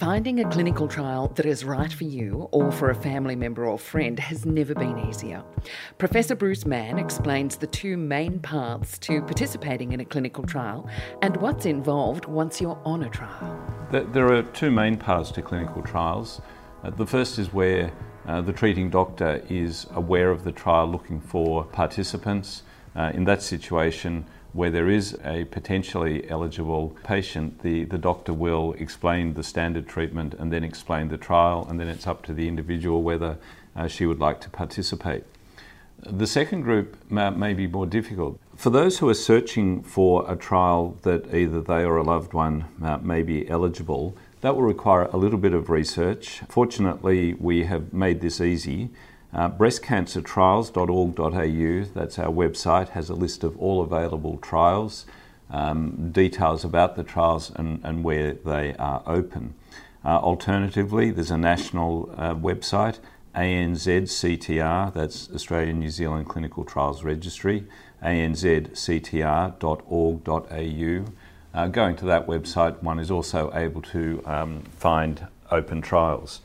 Finding a clinical trial that is right for you or for a family member or friend has never been easier. Professor Bruce Mann explains the two main paths to participating in a clinical trial and what's involved once you're on a trial. There are two main paths to clinical trials. Uh, the first is where uh, the treating doctor is aware of the trial looking for participants. Uh, in that situation, where there is a potentially eligible patient, the, the doctor will explain the standard treatment and then explain the trial, and then it's up to the individual whether uh, she would like to participate. The second group may, may, be more difficult. For those who are searching for a trial that either they or a loved one uh, may be eligible, that will require a little bit of research. Fortunately, we have made this easy. Uh, breastcancertrials.org.au, that's our website, has a list of all available trials, um, details about the trials and, and where they are open. Uh, alternatively, there's a national uh, website, ANZCTR, that's Australian New Zealand Clinical Trials Registry, anzctr.org.au. Uh, going to that website, one is also able to um, find open trials.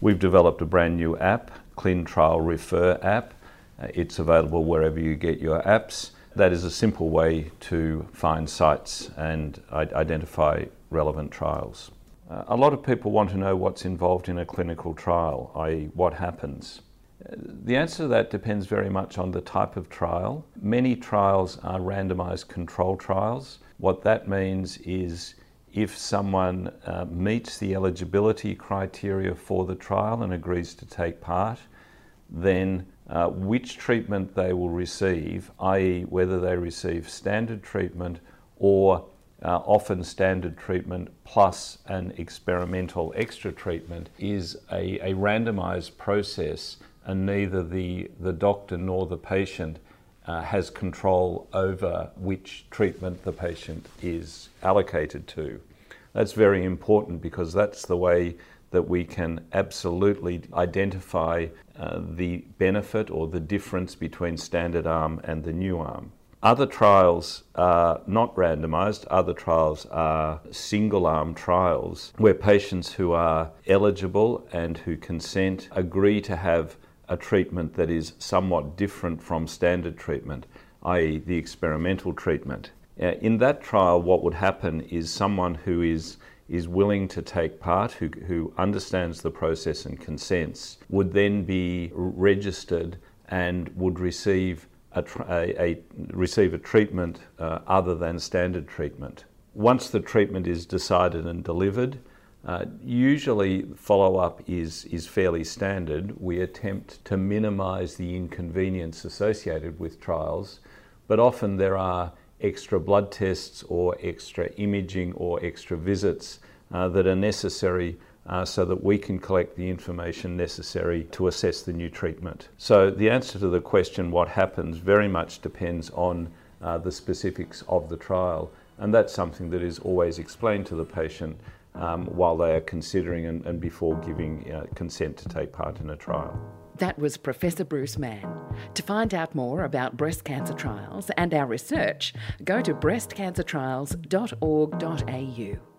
We've developed a brand new app ClinTrial Refer app. Uh, it's available wherever you get your apps. That is a simple way to find sites and identify relevant trials. Uh, a lot of people want to know what's involved in a clinical trial, i.e., what happens. Uh, the answer to that depends very much on the type of trial. Many trials are randomized control trials. What that means is if someone uh, meets the eligibility criteria for the trial and agrees to take part, then uh, which treatment they will receive, i.e., whether they receive standard treatment or uh, often standard treatment plus an experimental extra treatment, is a, a randomized process, and neither the, the doctor nor the patient uh, has control over which treatment the patient is allocated to. That's very important because that's the way that we can absolutely identify uh, the benefit or the difference between standard arm and the new arm. Other trials are not randomized, other trials are single arm trials where patients who are eligible and who consent agree to have a treatment that is somewhat different from standard treatment, i.e., the experimental treatment. Uh, in that trial, what would happen is someone who is is willing to take part, who, who understands the process and consents, would then be registered and would receive a, a, a receive a treatment uh, other than standard treatment. Once the treatment is decided and delivered, uh, usually follow up is, is fairly standard. We attempt to minimize the inconvenience associated with trials, but often there are extra blood tests or extra imaging or extra visits uh, that are necessary uh, so that we can collect the information necessary to assess the new treatment. So, the answer to the question, what happens, very much depends on uh, the specifics of the trial, and that's something that is always explained to the patient um, while they are considering and, and before giving uh, consent to take part in a trial. That was Professor Bruce Mann. To find out more about breast cancer trials and our research, go to breastcancertrials.org.au.